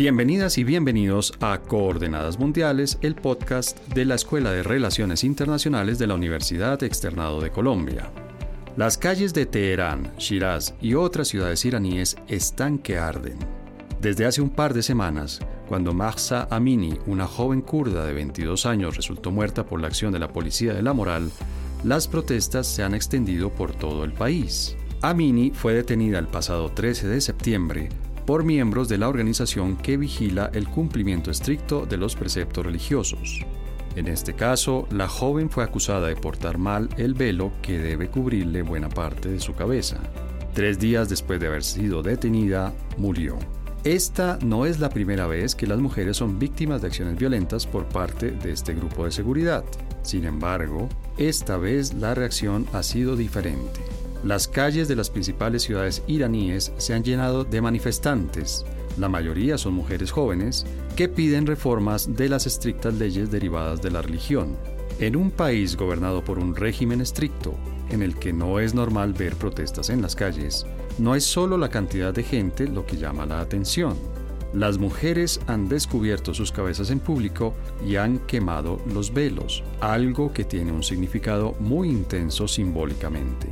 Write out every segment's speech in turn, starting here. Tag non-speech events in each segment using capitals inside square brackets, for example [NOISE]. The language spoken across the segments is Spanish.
Bienvenidas y bienvenidos a Coordenadas Mundiales, el podcast de la Escuela de Relaciones Internacionales de la Universidad Externado de Colombia. Las calles de Teherán, Shiraz y otras ciudades iraníes están que arden. Desde hace un par de semanas, cuando Mahsa Amini, una joven kurda de 22 años, resultó muerta por la acción de la policía de la moral, las protestas se han extendido por todo el país. Amini fue detenida el pasado 13 de septiembre por miembros de la organización que vigila el cumplimiento estricto de los preceptos religiosos. En este caso, la joven fue acusada de portar mal el velo que debe cubrirle buena parte de su cabeza. Tres días después de haber sido detenida, murió. Esta no es la primera vez que las mujeres son víctimas de acciones violentas por parte de este grupo de seguridad. Sin embargo, esta vez la reacción ha sido diferente. Las calles de las principales ciudades iraníes se han llenado de manifestantes, la mayoría son mujeres jóvenes, que piden reformas de las estrictas leyes derivadas de la religión. En un país gobernado por un régimen estricto, en el que no es normal ver protestas en las calles, no es solo la cantidad de gente lo que llama la atención. Las mujeres han descubierto sus cabezas en público y han quemado los velos, algo que tiene un significado muy intenso simbólicamente.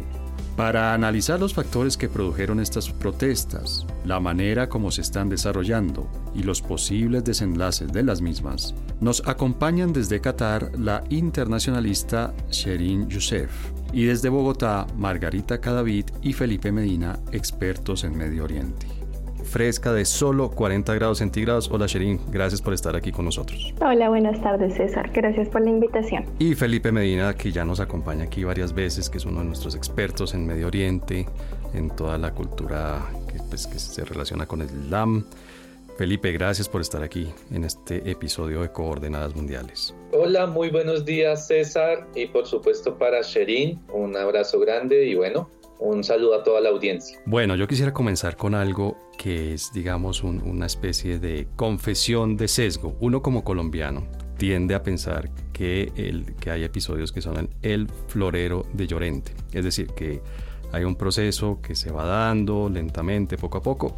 Para analizar los factores que produjeron estas protestas, la manera como se están desarrollando y los posibles desenlaces de las mismas, nos acompañan desde Qatar la internacionalista Sherin Youssef y desde Bogotá Margarita Cadavid y Felipe Medina, expertos en Medio Oriente fresca de solo 40 grados centígrados. Hola Sherin, gracias por estar aquí con nosotros. Hola, buenas tardes César, gracias por la invitación. Y Felipe Medina, que ya nos acompaña aquí varias veces, que es uno de nuestros expertos en Medio Oriente, en toda la cultura que, pues, que se relaciona con el Islam. Felipe, gracias por estar aquí en este episodio de Coordenadas Mundiales. Hola, muy buenos días César y por supuesto para Sherin, un abrazo grande y bueno, un saludo a toda la audiencia. Bueno, yo quisiera comenzar con algo que es, digamos, una especie de confesión de sesgo. Uno como colombiano tiende a pensar que, el, que hay episodios que son el florero de Llorente. Es decir, que hay un proceso que se va dando lentamente, poco a poco,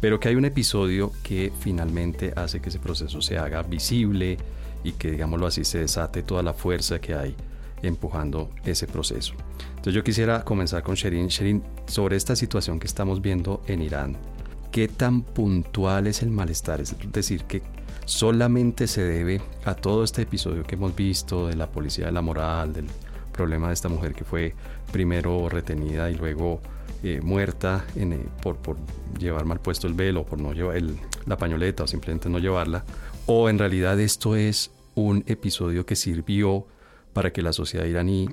pero que hay un episodio que finalmente hace que ese proceso se haga visible y que, digámoslo así, se desate toda la fuerza que hay empujando ese proceso. Entonces yo quisiera comenzar con Sherin. Sherin, sobre esta situación que estamos viendo en Irán, ¿qué tan puntual es el malestar? Es decir, que solamente se debe a todo este episodio que hemos visto de la policía de la moral, del problema de esta mujer que fue primero retenida y luego eh, muerta eh, por, por, llevar mal puesto el velo, por no llevar la pañoleta o simplemente no llevarla, o en realidad esto es un episodio que sirvió para que la sociedad iraní,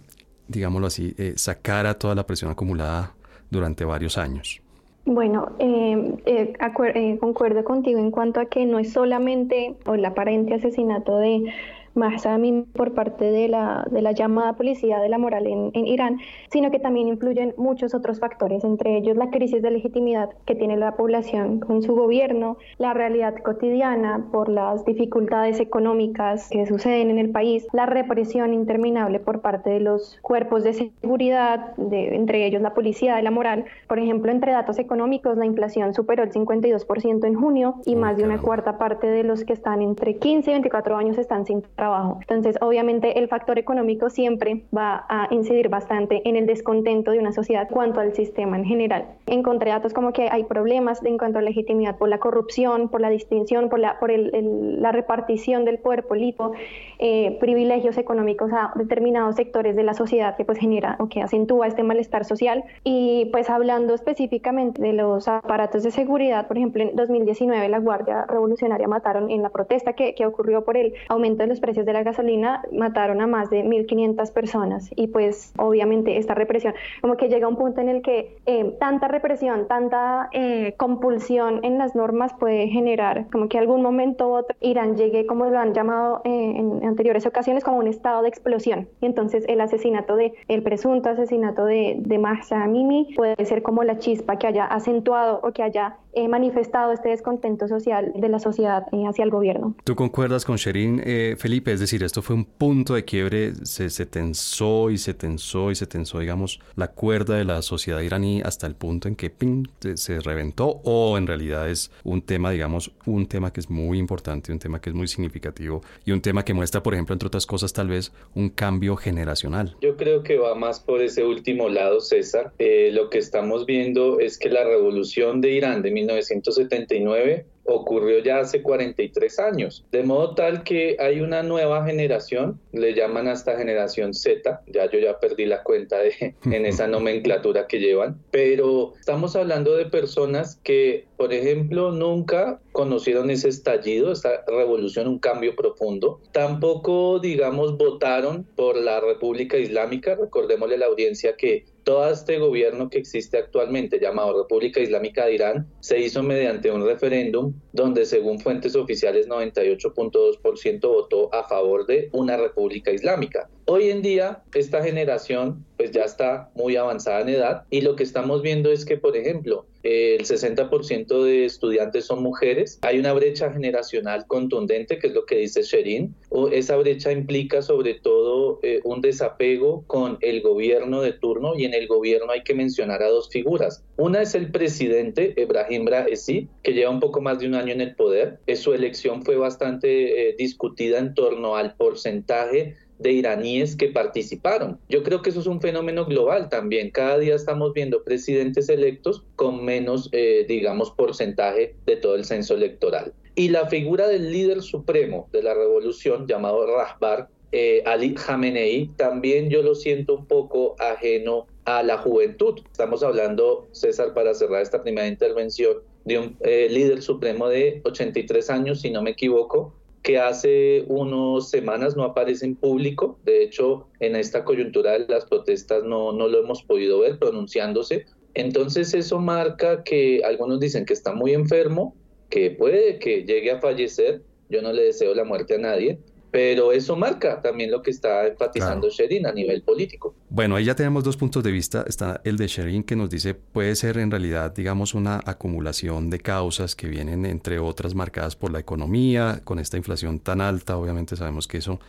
digámoslo así, eh, sacara toda la presión acumulada durante varios años. Bueno, eh, eh, concuerdo contigo en cuanto a que no es solamente el aparente asesinato de Mahsa por parte de la, de la llamada policía de la moral en, en, Irán, sino que también influyen muchos otros factores, entre ellos la crisis de legitimidad que tiene la población con su gobierno, la realidad cotidiana por las dificultades económicas que suceden en el país, la represión interminable por parte de los cuerpos de seguridad, de, entre ellos la policía de la moral. Por ejemplo, entre datos económicos, la inflación superó el 52% en junio y más de una cuarta parte de los que están entre 15 y 24 años están sin trabajo entonces, obviamente, el factor económico siempre va a incidir bastante en el descontento de una sociedad cuanto al sistema en general. Encontré datos como que hay problemas en cuanto a legitimidad por la corrupción, por la distinción, por la, por la repartición del poder político, eh, privilegios económicos a determinados sectores de la sociedad que pues genera o que acentúa este malestar social. Y pues hablando específicamente de los aparatos de seguridad, por ejemplo, en 2019 la Guardia Revolucionaria mataron en la protesta que, que ocurrió por el aumento de los precios de la gasolina mataron a más de 1.500 personas y pues obviamente esta represión, como que llega un punto en el que eh, tanta represión, tanta eh, compulsión en las normas puede generar como que algún momento otro Irán llegue, como lo han llamado eh, en anteriores ocasiones, como un estado de explosión. Y entonces el asesinato de, el presunto asesinato de, de Mahsa Amini puede ser como la chispa que haya acentuado o que haya manifestado este descontento social de la sociedad hacia el gobierno. ¿Tú concuerdas con Sherin, Felipe? Es decir, esto fue un punto de quiebre, se, se, tensó y se tensó y se tensó, digamos, la cuerda de la sociedad iraní hasta el punto en que ping, se, reventó o en realidad es un tema, digamos, un tema que es muy importante, un tema que es muy significativo y un tema que muestra, por ejemplo, entre otras cosas, tal vez un cambio generacional. Yo creo que va más por ese último lado, César. Eh, lo que estamos viendo es que la revolución de Irán de 1979 ocurrió ya hace 43 años, de modo tal que hay una nueva generación, le llaman hasta generación Z, ya yo ya perdí la cuenta de, [LAUGHS] en esa nomenclatura que llevan, pero estamos hablando de personas que, por ejemplo, nunca conocieron ese estallido, esa revolución, un cambio profundo, tampoco, digamos, votaron por la República Islámica, recordémosle a la audiencia que todo este gobierno que existe actualmente, llamado República Islámica de Irán, se hizo mediante un referéndum donde según fuentes oficiales 98.2% votó a favor de una república islámica. Hoy en día esta generación pues ya está muy avanzada en edad y lo que estamos viendo es que por ejemplo el 60% de estudiantes son mujeres, hay una brecha generacional contundente que es lo que dice Sherin, esa brecha implica sobre todo eh, un desapego con el gobierno de turno y en el gobierno hay que mencionar a dos figuras. Una es el presidente Ebrahim Raisi, que lleva un poco más de un año en el poder. Su elección fue bastante eh, discutida en torno al porcentaje de iraníes que participaron. Yo creo que eso es un fenómeno global también. Cada día estamos viendo presidentes electos con menos, eh, digamos, porcentaje de todo el censo electoral. Y la figura del líder supremo de la revolución, llamado Rahbar, eh, Ali Khamenei, también yo lo siento un poco ajeno a la juventud. Estamos hablando, César, para cerrar esta primera intervención, de un eh, líder supremo de 83 años, si no me equivoco, que hace unas semanas no aparece en público. De hecho, en esta coyuntura de las protestas no, no lo hemos podido ver pronunciándose. Entonces eso marca que algunos dicen que está muy enfermo, que puede que llegue a fallecer. Yo no le deseo la muerte a nadie, pero eso marca también lo que está enfatizando Sherin a nivel político. Bueno, ahí ya tenemos dos puntos de vista. Está el de Sherin que nos dice puede ser en realidad, digamos, una acumulación de causas que vienen, entre otras, marcadas por la economía, con esta inflación tan alta. Obviamente sabemos que eso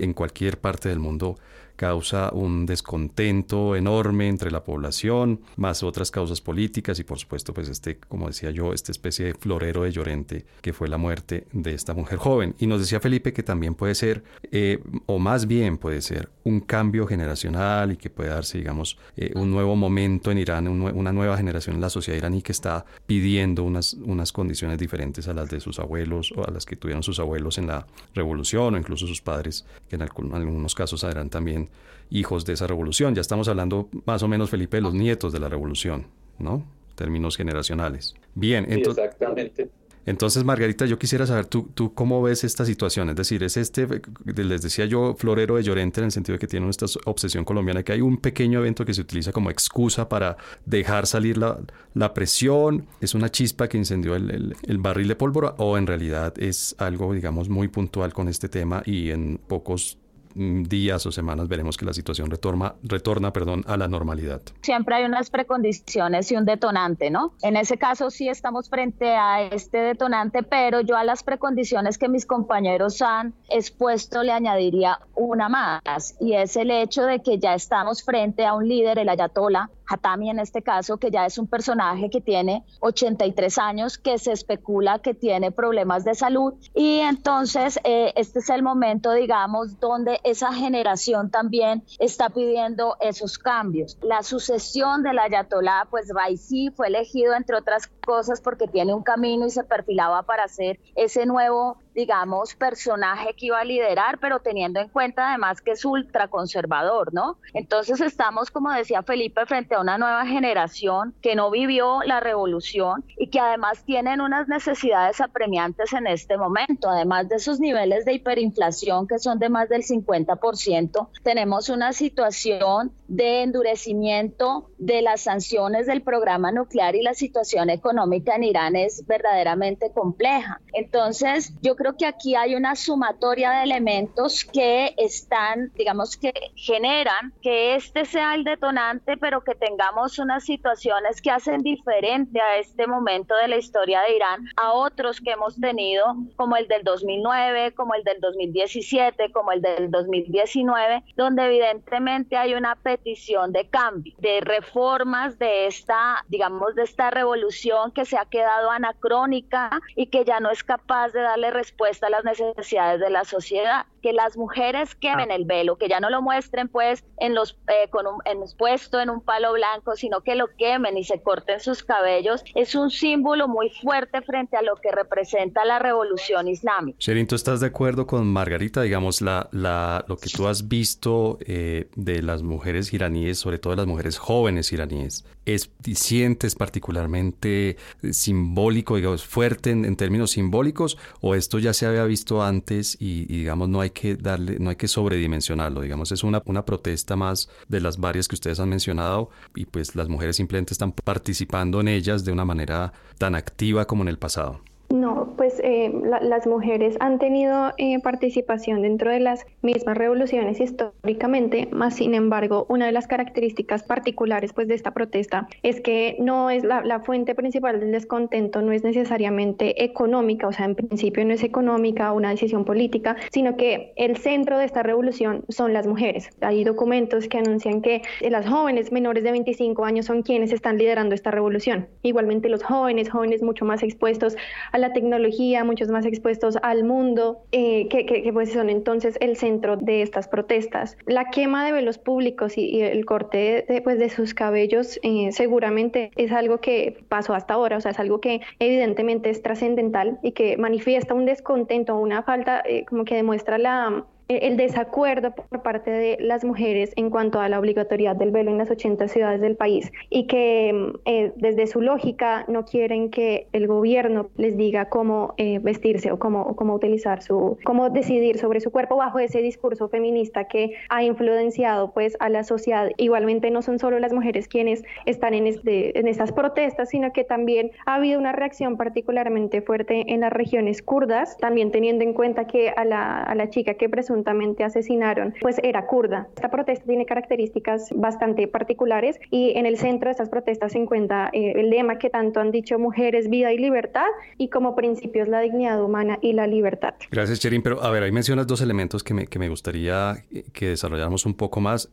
en cualquier parte del mundo causa un descontento enorme entre la población, más otras causas políticas y por supuesto pues este, como decía yo, esta especie de florero de Llorente que fue la muerte de esta mujer joven. Y nos decía Felipe que también puede ser, eh, o más bien puede ser, un cambio generacional y que puede darse, digamos, eh, un nuevo momento en Irán, una nueva generación en la sociedad iraní que está pidiendo unas, unas condiciones diferentes a las de sus abuelos o a las que tuvieron sus abuelos en la revolución o incluso sus padres, que en algunos casos eran también hijos de esa revolución. Ya estamos hablando más o menos, Felipe, de los nietos de la revolución, ¿no? Términos generacionales. Bien, entonces... exactamente. Entonces, Margarita, yo quisiera saber tú, tú cómo ves esta situación. Es decir, es este, les decía yo, florero de Llorente en el sentido de que tiene esta obsesión colombiana, que hay un pequeño evento que se utiliza como excusa para dejar salir la, la presión, es una chispa que incendió el, el, barril de pólvora o en realidad es algo, digamos, muy puntual con este tema y en pocos días o semanas veremos que la situación retorna, retorna perdón, a la normalidad. Siempre hay unas precondiciones y un detonante, ¿no? En ese caso sí estamos frente a este detonante, pero yo a las precondiciones que mis compañeros han expuesto le añadiría una más, y es el hecho de que ya estamos frente a un líder, el ayatola, Hatami en este caso, que ya es un personaje que tiene 83 años, que se especula que tiene problemas de salud y entonces eh, este es el momento, digamos, donde esa generación también está pidiendo esos cambios. La sucesión del ayatolá, pues Raisi fue elegido entre otras cosas porque tiene un camino y se perfilaba para ser ese nuevo digamos, personaje que iba a liderar, pero teniendo en cuenta además que es ultraconservador, ¿no? Entonces estamos, como decía Felipe, frente a una nueva generación que no vivió la revolución y que además tienen unas necesidades apremiantes en este momento. Además de esos niveles de hiperinflación que son de más del 50%, tenemos una situación de endurecimiento de las sanciones del programa nuclear y la situación económica en Irán es verdaderamente compleja. Entonces, yo creo que aquí hay una sumatoria de elementos que están, digamos que generan que este sea el detonante, pero que tengamos unas situaciones que hacen diferente a este momento de la historia de Irán a otros que hemos tenido, como el del 2009, como el del 2017, como el del 2019, donde evidentemente hay una petición de cambio, de reformas de esta, digamos, de esta revolución que se ha quedado anacrónica y que ya no es capaz de darle respuesta a las necesidades de la sociedad. Que las mujeres quemen el velo, que ya no lo muestren pues en los, eh, con un, en, puesto en un palo blanco, sino que lo quemen y se corten sus cabellos, es un símbolo muy fuerte frente a lo que representa la revolución islámica. Sherin, ¿tú estás de acuerdo con Margarita? Digamos, la, la, lo que tú has visto eh, de las mujeres iraníes, sobre todo las mujeres jóvenes iraníes, ¿es, sientes particularmente simbólico, digamos, fuerte en, términos simbólicos, o esto ya se había visto antes y, digamos, no hay que darle, no hay que sobredimensionarlo, digamos, es una, una protesta más de las varias que ustedes han mencionado y pues las mujeres simplemente están participando en ellas de una manera tan activa como en el pasado. No, pues eh, las mujeres han tenido eh, participación dentro de las mismas revoluciones históricamente, más sin embargo, una de las características particulares pues de esta protesta es que no es la, la, fuente principal del descontento, no es necesariamente económica, o sea, en principio no es económica, una decisión política, sino que el centro de esta revolución son las mujeres. Hay documentos que anuncian que las jóvenes menores de 25 años son quienes están liderando esta revolución. Igualmente los jóvenes, jóvenes mucho más expuestos a la tecnología, muchos más expuestos al mundo, eh, que, pues son entonces el centro de estas protestas. La quema de velos públicos y, el corte de, pues, de sus cabellos eh, seguramente es algo que pasó hasta ahora, o sea, es algo que evidentemente es trascendental y que manifiesta un descontento, una falta, eh, como que demuestra la el desacuerdo por parte de las mujeres en cuanto a la obligatoriedad del velo en las 80 ciudades del país y que mm, eh, desde su lógica no quieren que el gobierno les diga cómo eh, vestirse o cómo, cómo utilizar su, cómo decidir sobre su cuerpo bajo ese discurso feminista que ha influenciado pues a la sociedad. Igualmente no son solo las mujeres quienes están en, este, en estas protestas, sino que también ha habido una reacción particularmente fuerte en las regiones kurdas, también teniendo en cuenta que a la, a la chica que presuntamente asesinaron, pues era kurda. Esta protesta tiene características bastante particulares y en el centro de estas protestas se encuentra eh, el lema que tanto han dicho mujeres, vida y libertad y como principios la dignidad humana y la libertad. Gracias, Cherin. Pero a ver, ahí mencionas dos elementos que me, que me gustaría eh, que desarrolláramos un poco más.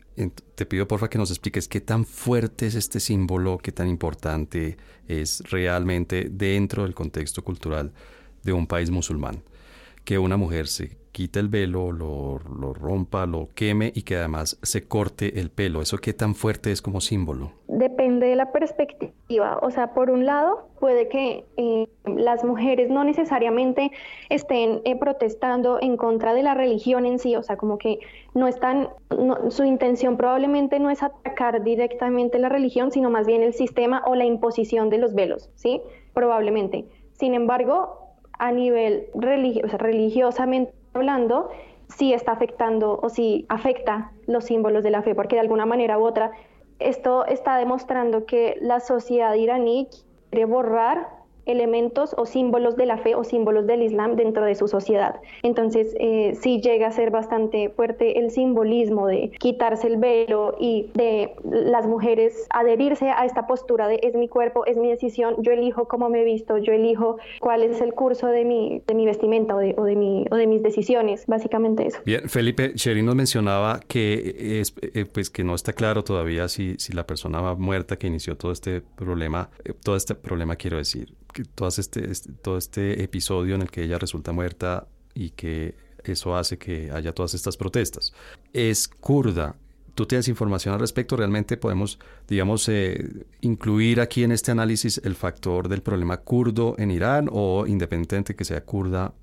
Te pido porfa que nos expliques qué tan fuerte es este símbolo, qué tan importante es realmente dentro del contexto cultural de un país musulmán que una mujer se quite el velo, lo, rompa, lo queme y que además se corte el pelo. ¿Eso qué tan fuerte es como símbolo? Depende de la perspectiva. O sea, por un lado, puede que eh, las mujeres no necesariamente estén eh, protestando en contra de la religión en sí, o sea, como que no están, su intención probablemente no es atacar directamente la religión, sino más bien el sistema o la imposición de los velos, ¿sí? Probablemente. Sin embargo, a nivel religioso, religiosamente hablando, si está afectando o si afecta los símbolos de la fe, porque de alguna manera u otra esto está demostrando que la sociedad iraní quiere borrar elementos o símbolos de la fe o símbolos del Islam dentro de su sociedad. Entonces, eh, sí llega a ser bastante fuerte el simbolismo de quitarse el velo y de las mujeres adherirse a esta postura de es mi cuerpo, es mi decisión, yo elijo cómo me visto, yo elijo cuál es el curso de mi, de mi vestimenta o de, o de, mi, o de mis decisiones, básicamente eso. Bien, Felipe, Sherin nos mencionaba que, es, eh, pues que no está claro todavía si, si la persona muerta que inició todo este problema, eh, todo este problema quiero decir, este, este, todo este episodio en el que ella resulta muerta y que eso hace que haya todas estas protestas. Es kurda. ¿Tú tienes información al respecto? ¿Realmente podemos, digamos, eh, incluir aquí en este análisis el factor del problema kurdo en Irán o independiente que sea kurda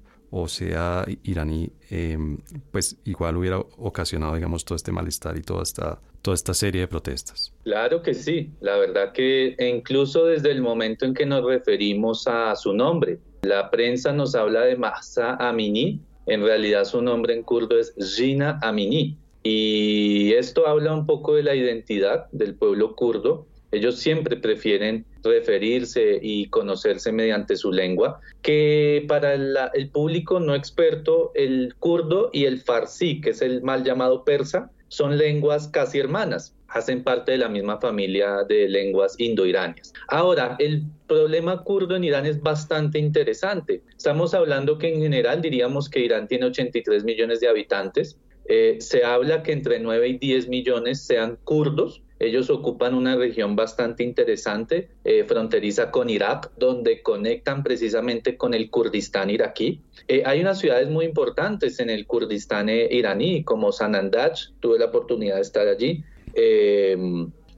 o sea iraní, em, pues igual hubiera ocasionado, digamos, todo este malestar y toda esta, toda esta serie de protestas. Claro que sí, la verdad que incluso desde el momento en que nos referimos a su nombre, la prensa nos habla de Mahsa Amini, en realidad su nombre en kurdo es Gina Amini, y esto habla un poco de la identidad del pueblo kurdo Ellos siempre prefieren referirse y conocerse mediante su lengua, que para el público no experto, el kurdo y el farsi, que es el mal llamado persa, son lenguas casi hermanas, hacen parte de la misma familia de lenguas indoiranias. Ahora, el problema kurdo en Irán es bastante interesante. Estamos hablando que en general diríamos que Irán tiene 83 millones de habitantes. Eh, se habla que entre 9 y 10 millones sean kurdos, ellos ocupan una región bastante interesante, eh, fronteriza con Irak, donde conectan precisamente con el Kurdistán iraquí. Eh, hay unas ciudades muy importantes en el Kurdistán eh, iraní, como Sanandaj, tuve la oportunidad de estar allí.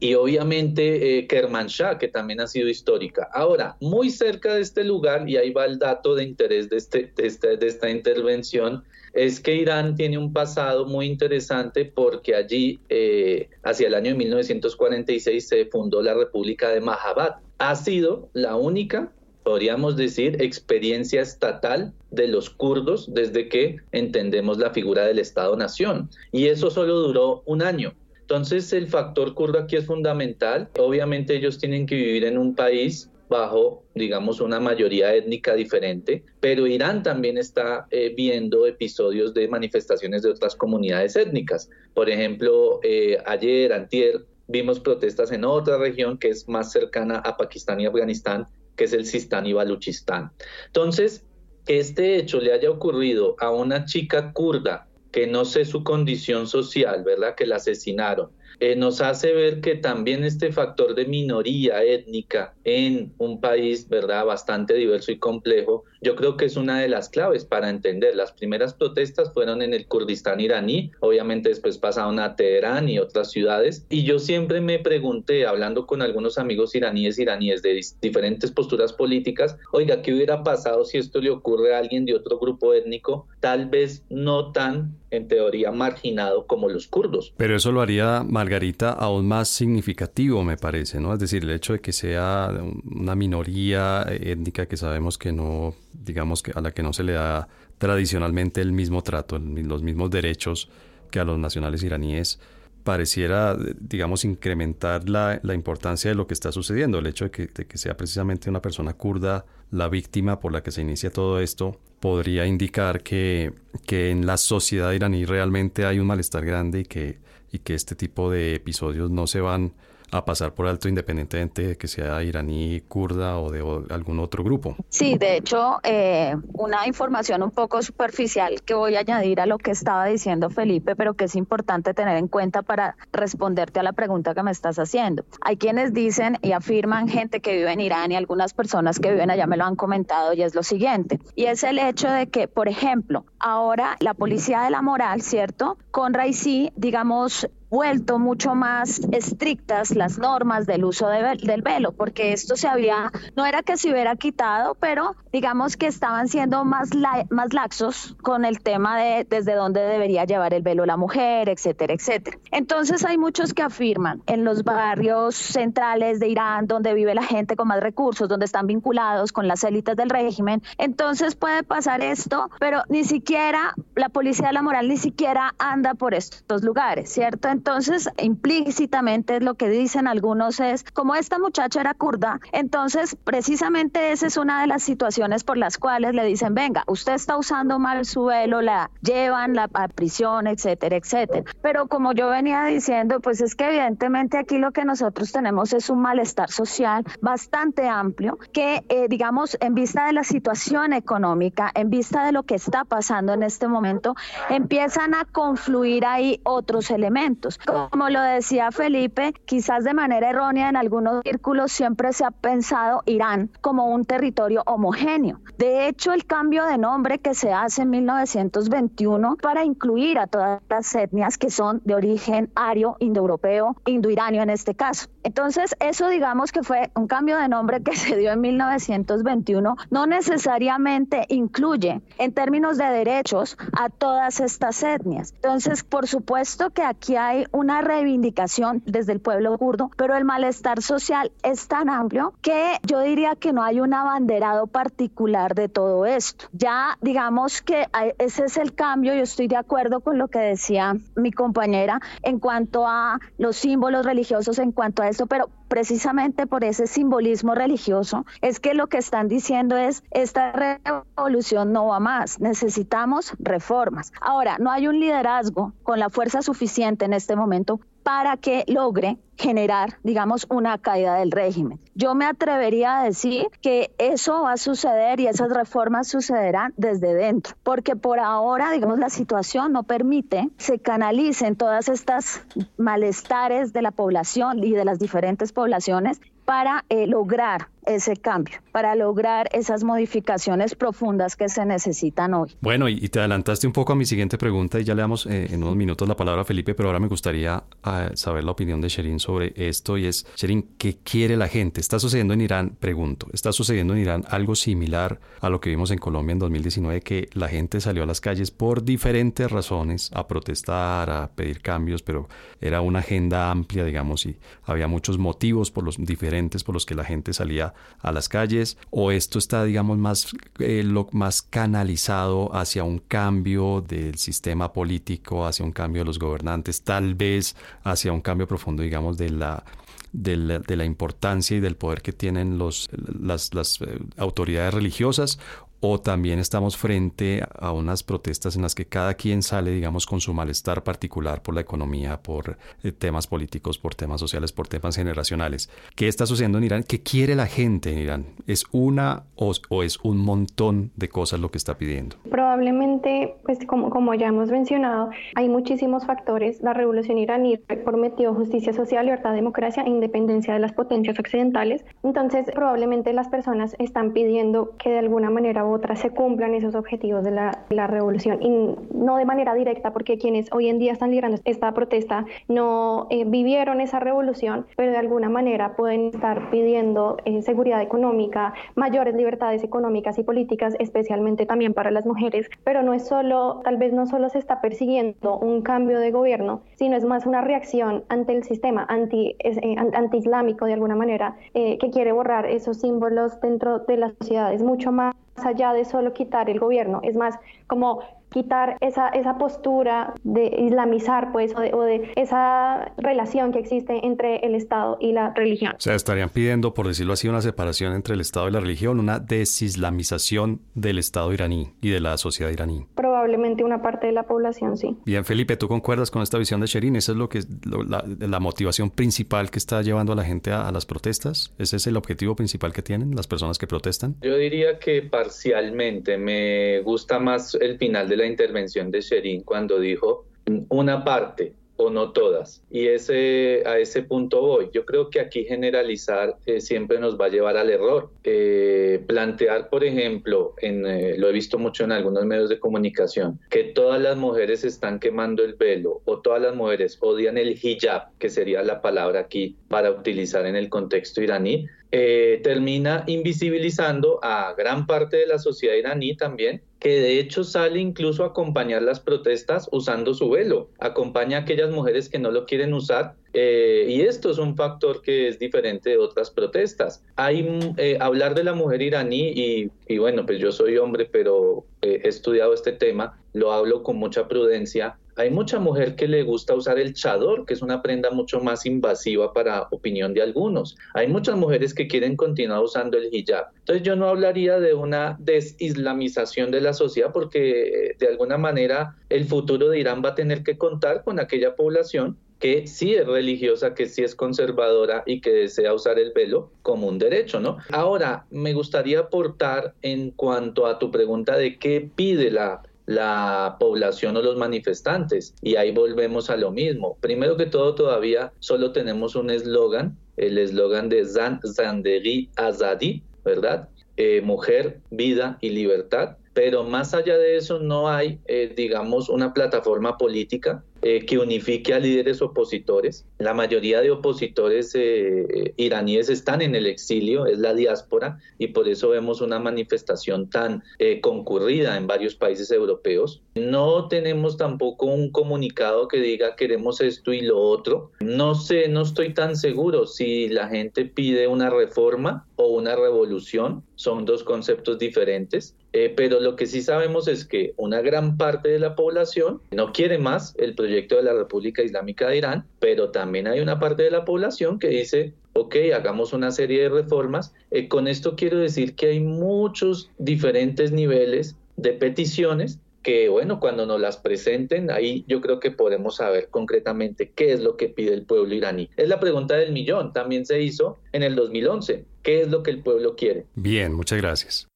y obviamente Kermanshah, que también ha sido histórica. Ahora, muy cerca de este lugar, y ahí va el dato de interés de, este, este, de esta intervención, es que Irán tiene un pasado muy interesante porque allí, eh, hacia el año 1946, se fundó la República de Mahabad. Ha sido la única, podríamos decir, experiencia estatal de los kurdos desde que entendemos la figura del Estado-Nación. Y eso solo duró un año. Entonces el factor kurdo aquí es fundamental. Obviamente ellos tienen que vivir en un país bajo, digamos, una mayoría étnica diferente, pero Irán también está eh, viendo episodios de manifestaciones de otras comunidades étnicas. Por ejemplo, eh, ayer, antier, vimos protestas en otra región que es más cercana a Pakistán y Afganistán, que es el Sistán y Baluchistán. Entonces, que este hecho le haya ocurrido a una chica kurda que no sé su condición social, ¿verdad? Que la asesinaron, eh, nos hace ver que también este factor de minoría étnica en un país, ¿verdad?, bastante diverso y complejo, yo creo que es una de las claves para entender. Las primeras protestas fueron en el Kurdistán iraní, obviamente después pasaron a Teherán y otras ciudades, y yo siempre me pregunté, hablando con algunos amigos iraníes, iraníes de diferentes posturas políticas, oiga, ¿qué hubiera pasado si esto le ocurre a alguien de otro grupo étnico, tal vez no tan en teoría marginado como los kurdos. Pero eso lo haría Margarita aún más significativo, me parece, ¿no? Es decir, el hecho de que sea una minoría étnica que sabemos que no, digamos que a la que no se le da tradicionalmente el mismo trato, los mismos derechos que a los nacionales iraníes, pareciera, digamos, incrementar la, importancia de lo que está sucediendo. El hecho de que, de que sea precisamente una persona kurda la víctima por la que se inicia todo esto, podría indicar que, que en la sociedad iraní realmente hay un malestar grande y que, y que este tipo de episodios no se van a pasar por alto independientemente de que sea iraní, kurda o de algún otro grupo. Sí, de hecho, eh, una información un poco superficial que voy a añadir a lo que estaba diciendo Felipe, pero que es importante tener en cuenta para responderte a la pregunta que me estás haciendo. Hay quienes dicen y afirman gente que vive en Irán y algunas personas que viven allá me lo han comentado y es lo siguiente, y es el hecho de que, por ejemplo, ahora la policía de la moral, ¿cierto? Con Raisi, digamos, vuelto mucho más estrictas las normas del uso del velo, porque esto se había, no era que se hubiera quitado, pero digamos que estaban siendo más, más laxos con el tema de desde dónde debería llevar el velo la mujer, etcétera, etcétera. Entonces hay muchos que afirman en los barrios centrales de Irán, donde vive la gente con más recursos, donde están vinculados con las élites del régimen, entonces puede pasar esto, pero ni siquiera la policía de la moral ni siquiera anda por estos lugares, ¿cierto? Entonces, implícitamente lo que dicen algunos es, como esta muchacha era kurda, entonces precisamente esa es una de las situaciones por las cuales le dicen, venga, usted está usando mal su velo, la llevan a prisión, etcétera, etcétera. Pero como yo venía diciendo, pues es que evidentemente aquí lo que nosotros tenemos es un malestar social bastante amplio que, eh, digamos, en vista de la situación económica, en vista de lo que está pasando en este momento, empiezan a confluir ahí otros elementos. Como lo decía Felipe, quizás de manera errónea en algunos círculos siempre se ha pensado Irán como un territorio homogéneo. De hecho, el cambio de nombre que se hace en 1921 para incluir a todas las etnias que son de origen ario, indoeuropeo, indoiranio en este caso. Entonces, eso digamos que fue un cambio de nombre que se dio en 1921, no necesariamente incluye en términos de derechos a todas estas etnias. Entonces, por supuesto que aquí hay una reivindicación desde el pueblo kurdo, pero el malestar social es tan amplio que yo diría que no hay un abanderado particular de todo esto. Ya digamos que ese es el cambio, yo estoy de acuerdo con lo que decía mi compañera en cuanto a los símbolos religiosos, en cuanto a esto, pero precisamente por ese simbolismo religioso, es que lo que están diciendo es, esta revolución no va más, necesitamos reformas. Ahora, no hay un liderazgo con la fuerza suficiente en este momento para que logre generar, digamos, una caída del régimen. Yo me atrevería a decir que eso va a suceder y esas reformas sucederán desde dentro, porque por ahora, digamos, la situación no permite se canalicen todas estas malestares de la población y de las diferentes poblaciones para eh, lograr ese cambio, para lograr esas modificaciones profundas que se necesitan hoy. Bueno, y te adelantaste un poco a mi siguiente pregunta y ya le damos eh, en unos minutos la palabra a Felipe, pero ahora me gustaría ah, saber la opinión de Sherin sobre esto y es, Sherin, ¿qué quiere la gente? ¿Está sucediendo en Irán? Pregunto, ¿está sucediendo en Irán algo similar a lo que vimos en Colombia en 2019, que la gente salió a las calles por diferentes razones a protestar, a pedir cambios, pero era una agenda amplia, digamos, y había muchos motivos por los diferentes por los que la gente salía a las calles o esto está digamos más eh, lo más canalizado hacia un cambio del sistema político hacia un cambio de los gobernantes tal vez hacia un cambio profundo digamos de la de la, importancia y del poder que tienen los, las, las eh, autoridades religiosas o también estamos frente a unas protestas en las que cada quien sale, digamos, con su malestar particular por la economía, por eh, temas políticos, por temas sociales, por temas generacionales. ¿Qué está sucediendo en Irán? ¿Qué quiere la gente en Irán? ¿Es una o, es un montón de cosas lo que está pidiendo? Probablemente, pues como, como ya hemos mencionado, hay muchísimos factores. La revolución iraní prometió justicia social, libertad, democracia e independencia de las potencias occidentales. Entonces, probablemente las personas están pidiendo que de alguna manera otras se cumplan esos objetivos de la, la, revolución. Y no de manera directa porque quienes hoy en día están liderando esta protesta no eh, vivieron esa revolución, pero de alguna manera pueden estar pidiendo eh, seguridad económica, mayores libertades económicas y políticas, especialmente también para las mujeres, pero no es solo, tal vez no solo se está persiguiendo un cambio de gobierno, sino es más una reacción ante el sistema anti, eh, anti-islámico de alguna manera, que quiere borrar esos símbolos dentro de las sociedades mucho más allá de solo quitar el gobierno, es más como quitar esa, esa postura de islamizar, pues, o de, esa relación que existe entre el Estado y la religión. O sea, estarían pidiendo, por decirlo así, una separación entre el Estado y la religión, una desislamización del Estado iraní y de la sociedad iraní. Probablemente una parte de la población, sí. Bien, Felipe, ¿tú concuerdas con esta visión de Sherin? ¿Esa es lo que la, motivación principal que está llevando a la gente a, a las protestas? ¿Ese es el objetivo principal que tienen las personas que protestan? Yo diría que parcialmente. Me gusta más el final de la intervención de Sherin cuando dijo una parte o no todas. Y ese, a ese punto voy. Yo creo que aquí generalizar eh, siempre nos va a llevar al error. Eh, plantear, por ejemplo, eh, lo he visto mucho en algunos medios de comunicación, que todas las mujeres están quemando el velo o todas las mujeres odian el hijab, que sería la palabra aquí para utilizar en el contexto iraní, termina invisibilizando a gran parte de la sociedad iraní también que de hecho sale incluso a acompañar las protestas usando su velo, acompaña a aquellas mujeres que no lo quieren usar eh, y esto es un factor que es diferente de otras protestas. Hay mm, eh, hablar de la mujer iraní y, bueno, pues yo soy hombre, pero eh, he estudiado este tema, lo hablo con mucha prudencia. Hay mucha mujer que le gusta usar el chador, que es una prenda mucho más invasiva para opinión de algunos. Hay muchas mujeres que quieren continuar usando el hijab. Entonces yo no hablaría de una desislamización de la sociedad porque de alguna manera el futuro de Irán va a tener que contar con aquella población que sí es religiosa, que sí es conservadora y que desea usar el velo como un derecho, ¿no? Ahora, me gustaría aportar en cuanto a tu pregunta de qué pide la, la población o los manifestantes. Y ahí volvemos a lo mismo. Primero que todo, todavía solo tenemos un eslogan, el eslogan de Zan Zanderi Azadi, ¿verdad? Eh, mujer, vida y libertad. Pero más allá de eso no hay, eh, digamos, una plataforma política eh, que unifique a líderes opositores. La mayoría de opositores eh, iraníes están en el exilio, es la diáspora, y por eso vemos una manifestación tan eh, concurrida en varios países europeos. No tenemos tampoco un comunicado que diga queremos esto y lo otro. No sé, no estoy tan seguro si la gente pide una reforma o una revolución, son dos conceptos diferentes. Pero lo que sí sabemos es que una gran parte de la población no quiere más el proyecto de la República Islámica de Irán, pero también hay una parte de la población que dice, ok, hagamos una serie de reformas. Eh, con esto quiero decir que hay muchos diferentes niveles de peticiones que, bueno, cuando nos las presenten, ahí yo creo que podemos saber concretamente qué es lo que pide el pueblo iraní. Es la pregunta del millón, también se hizo en el 2011. ¿Qué es lo que el pueblo quiere? Bien, muchas gracias.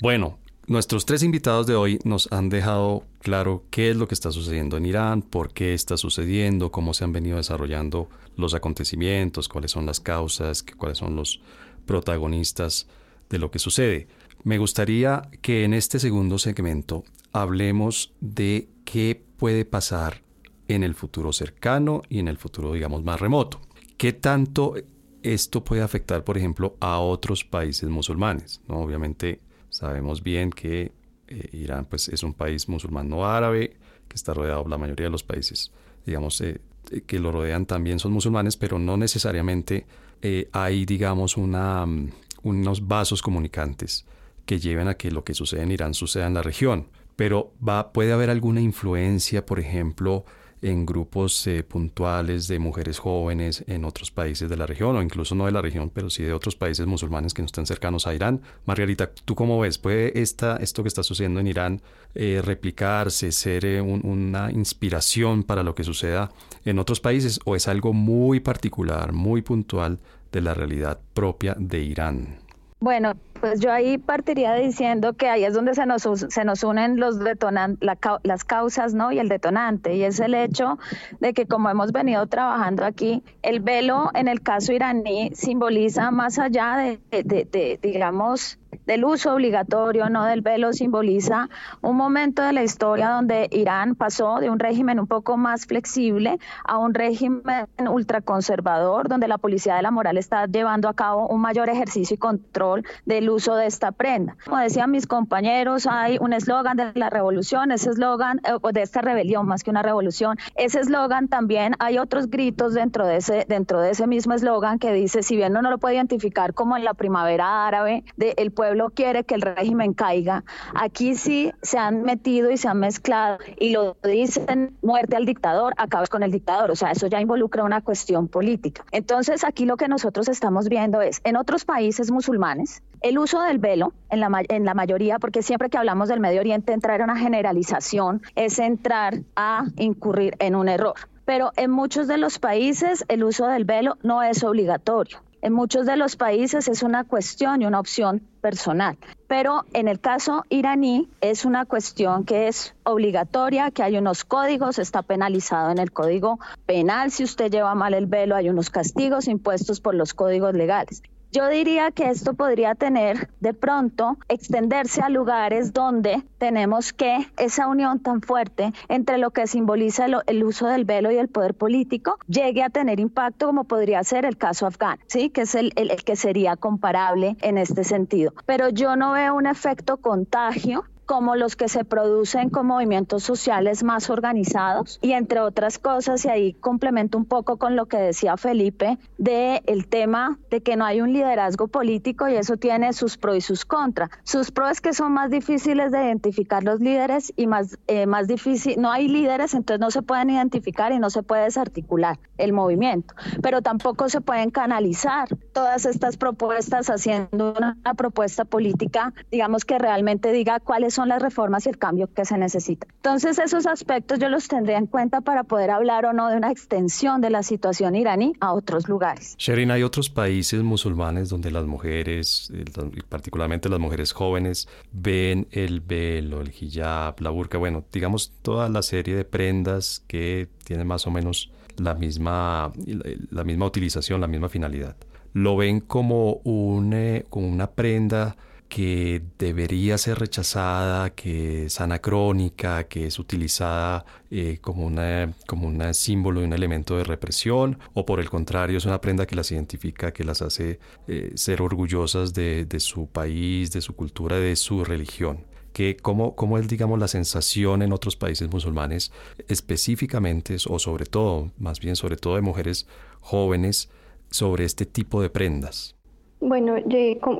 Bueno, nuestros tres invitados de hoy nos han dejado claro qué es lo que está sucediendo en Irán, por qué está sucediendo, cómo se han venido desarrollando los acontecimientos, cuáles son las causas, cuáles son los protagonistas de lo que sucede. Me gustaría que en este segundo segmento hablemos de qué puede pasar en el futuro cercano y en el futuro, digamos, más remoto. ¿Qué tanto esto puede afectar, por ejemplo, a otros países musulmanes? ¿no? Obviamente Sabemos bien que eh, Irán pues, es un país musulmán no árabe, que está rodeado, la mayoría de los países, digamos, eh, eh, que lo rodean también son musulmanes, pero no necesariamente hay, digamos, una, mm, unos vasos comunicantes que lleven a que lo que sucede en Irán suceda en la región. Pero va, puede haber alguna influencia, por ejemplo, en grupos eh, puntuales de mujeres jóvenes en otros países de la región, o incluso no de la región, pero sí de otros países musulmanes que no estén cercanos a Irán. Margarita, ¿tú cómo ves? ¿Puede esta, esto que está sucediendo en Irán eh, replicarse, ser eh, una inspiración para lo que suceda en otros países, o es algo muy particular, muy puntual de la realidad propia de Irán? Bueno, pues yo ahí partiría diciendo que ahí es donde se nos, se nos unen los las causas ¿no? y el detonante, y es el hecho de que como hemos venido trabajando aquí, el velo en el caso iraní simboliza más allá de, de, de digamos, del uso obligatorio, no del velo, simboliza un momento de la historia donde Irán pasó de un régimen un poco más flexible a un régimen ultraconservador, donde la policía de la moral está llevando a cabo un mayor ejercicio y control del uso de esta prenda. Como decían mis compañeros, hay un eslogan de la revolución, ese eslogan, eh, o de esta rebelión más que una revolución, ese eslogan también hay otros gritos dentro de ese, dentro de ese mismo eslogan que dice, si bien no lo puede identificar como en la primavera árabe, del pueblo quiere que el régimen caiga. Aquí sí se han metido y se han mezclado y lo dicen muerte al dictador, acabas con el dictador. O sea, eso ya involucra una cuestión política. Entonces aquí lo que nosotros estamos viendo es en otros países musulmanes el uso del velo en la, mayoría, porque siempre que hablamos del Medio Oriente entrar en una generalización es entrar a incurrir en un error pero en muchos de los países el uso del velo no es obligatorio. En muchos de los países es una cuestión y una opción personal, pero en el caso iraní es una cuestión que es obligatoria, que hay unos códigos, está penalizado en el código penal si usted lleva mal el velo, hay unos castigos impuestos por los códigos legales. Yo diría que esto podría tener de pronto extenderse a lugares donde tenemos que esa unión tan fuerte entre lo que simboliza el, uso del velo y el poder político llegue a tener impacto como podría ser el caso afgano, ¿sí? que es el, el que sería comparable en este sentido. Pero yo no veo un efecto contagio como los que se producen con movimientos sociales más organizados y entre otras cosas, y ahí complemento un poco con lo que decía Felipe, de tema de que no hay un liderazgo político y eso tiene sus pros y sus contras. Sus pros es que son más difíciles de identificar los líderes y más, eh, más difícil, no hay líderes, entonces no se pueden identificar y no se puede desarticular el movimiento, pero tampoco se pueden canalizar todas estas propuestas haciendo una, una propuesta política, digamos que realmente diga cuáles son son las reformas y el cambio que se necesita. Entonces, esos aspectos yo los tendría en cuenta para poder hablar o no de una extensión de la situación iraní a otros lugares. Sherin, hay otros países musulmanes donde las mujeres, particularmente las mujeres jóvenes, ven el velo, el hijab, la burka, bueno, digamos toda la serie de prendas que tienen más o menos la misma, la misma utilización, la misma finalidad. Lo ven como, un, eh, como una prenda que debería ser rechazada, que es anacrónica, que es utilizada eh, como, una, como un símbolo de un elemento de represión, o por el contrario es una prenda que las identifica, que las hace eh, ser orgullosas de, su país, de su cultura, de su religión que cómo, cómo, es, digamos, la sensación en otros países musulmanes, específicamente o sobre todo, más bien sobre todo de mujeres jóvenes, sobre este tipo de prendas. Bueno,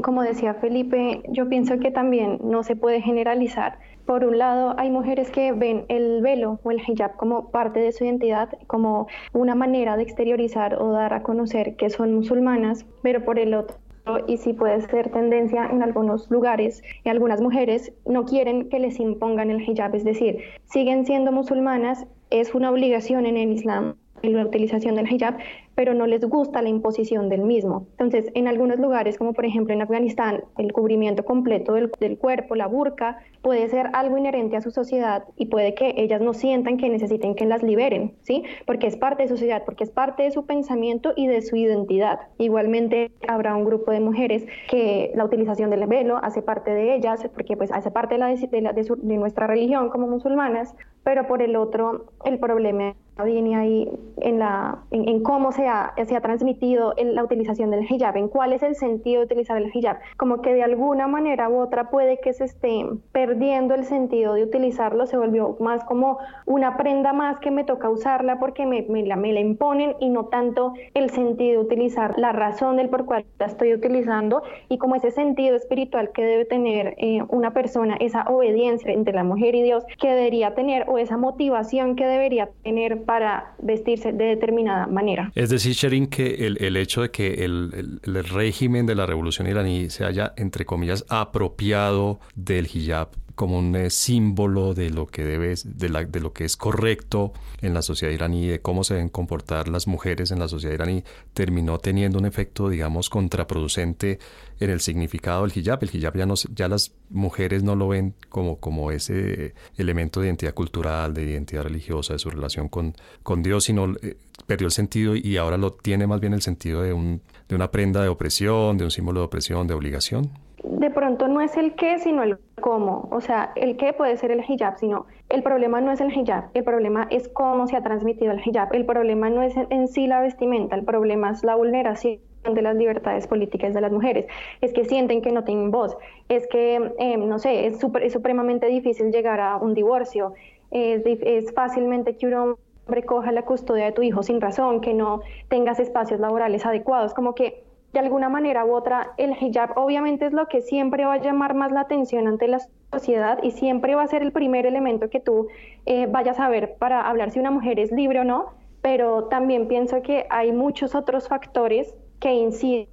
como decía Felipe, yo pienso que también no se puede generalizar. Por un lado, hay mujeres que ven el velo o el hijab como parte de su identidad, como una manera de exteriorizar o dar a conocer que son musulmanas, pero por el otro y si puede ser tendencia en algunos lugares, algunas mujeres no quieren que les impongan el hijab, es decir, siguen siendo musulmanas, es una obligación en el Islam la utilización del hijab, pero no les gusta la imposición del mismo. Entonces, en algunos lugares, como por ejemplo en Afganistán, el cubrimiento completo del, cuerpo, la burka, puede ser algo inherente a su sociedad y puede que ellas no sientan que necesiten que las liberen, ¿sí? Porque es parte de su sociedad, porque es parte de su pensamiento y de su identidad. Igualmente, habrá un grupo de mujeres que la utilización del velo hace parte de ellas, porque pues hace parte de, de nuestra religión como musulmanas, pero por el otro, el problema viene ahí en, la, en, cómo se ha, se ha transmitido en la utilización del hijab, en cuál es el sentido de utilizar el hijab. Como que de alguna manera u otra puede que se esté perdiendo el sentido de utilizarlo, se volvió más como una prenda más que me toca usarla porque me, me, la, me la imponen y no tanto el sentido de utilizar la razón del por cual la estoy utilizando y como ese sentido espiritual que debe tener eh, una persona, esa obediencia entre la mujer y Dios que debería tener o esa motivación que debería tener para vestirse de determinada manera. Es decir, Sherin, que el, el hecho de que el, el, régimen de la revolución iraní se haya, entre comillas, apropiado del hijab como un eh, símbolo de lo que debe, de, la, de lo que es correcto en la sociedad iraní, de cómo se deben comportar las mujeres en la sociedad iraní, terminó teniendo un efecto, digamos, contraproducente en el significado del hijab. El hijab ya, no, ya las mujeres no lo ven como, como ese elemento de identidad cultural, de identidad religiosa, de su relación con, con Dios, sino eh, perdió el sentido y ahora lo tiene más bien el sentido de, un, de una prenda de opresión, de un símbolo de opresión, de obligación de pronto no es el qué, sino el cómo. O sea, el qué puede ser el hijab, sino el problema no es el hijab, el problema es cómo se ha transmitido el hijab. El problema no es en sí la vestimenta, el problema es la vulneración de las libertades políticas de las mujeres, es que sienten que no tienen voz, es que, eh, no sé, es, supremamente difícil llegar a un divorcio, es, es fácilmente que un hombre coja la custodia de tu hijo sin razón, que no tengas espacios laborales adecuados, como que de alguna manera u otra, el hijab obviamente es lo que siempre va a llamar más la atención ante la sociedad y siempre va a ser el primer elemento que tú eh, vayas a ver para hablar si una mujer es libre o no, pero también pienso que hay muchos otros factores que inciden